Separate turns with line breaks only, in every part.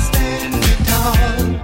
stand me
tall.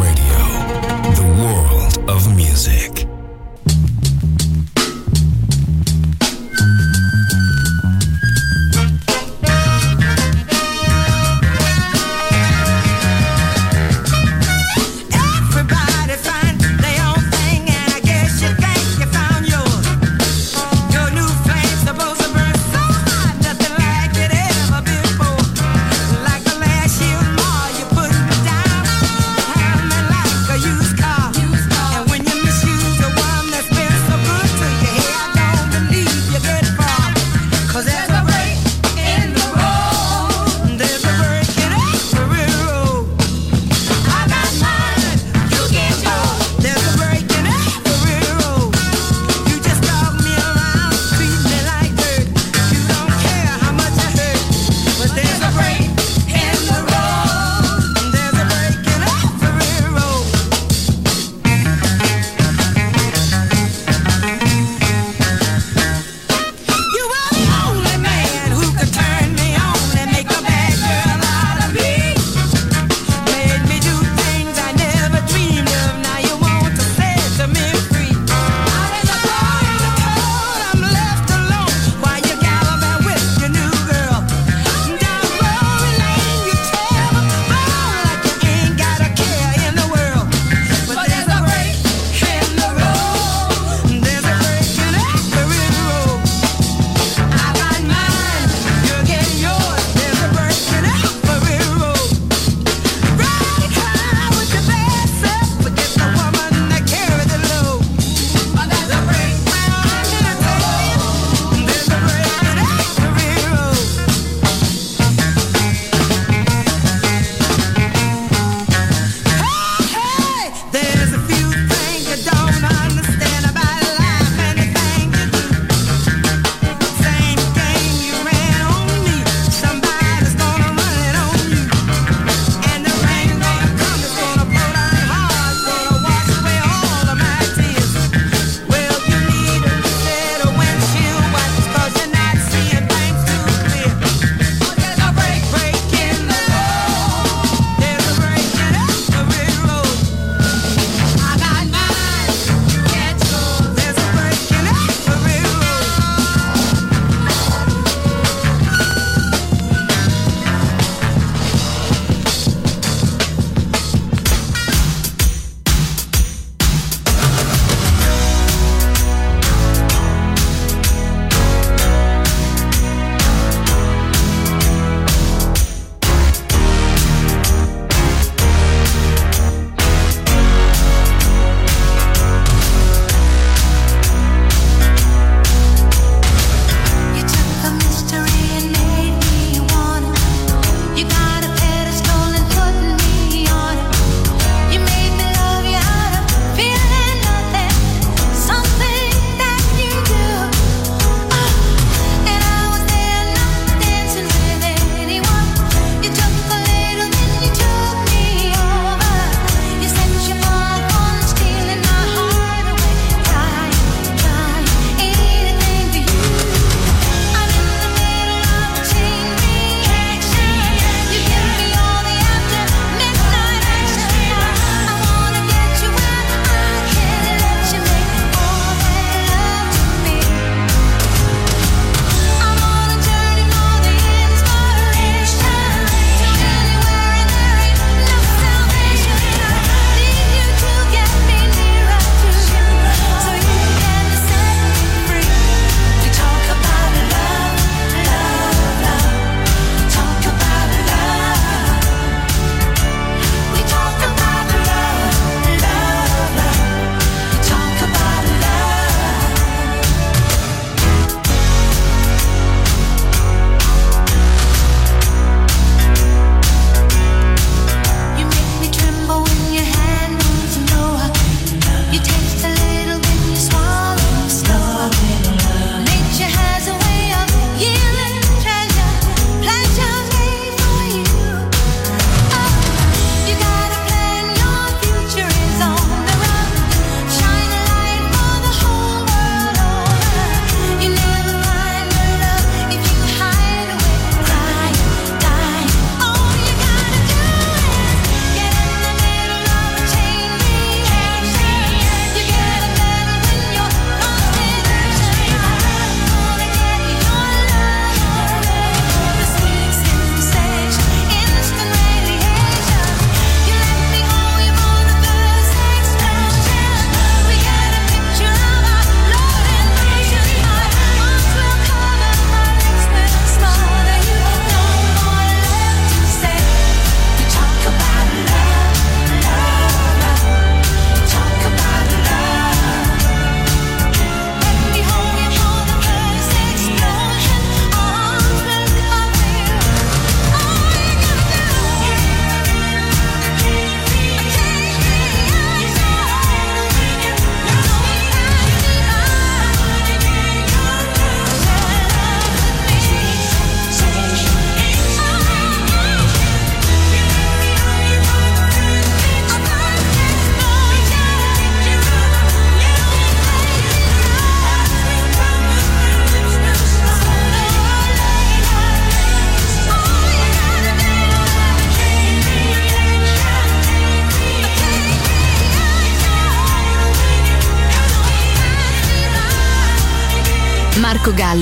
Radio,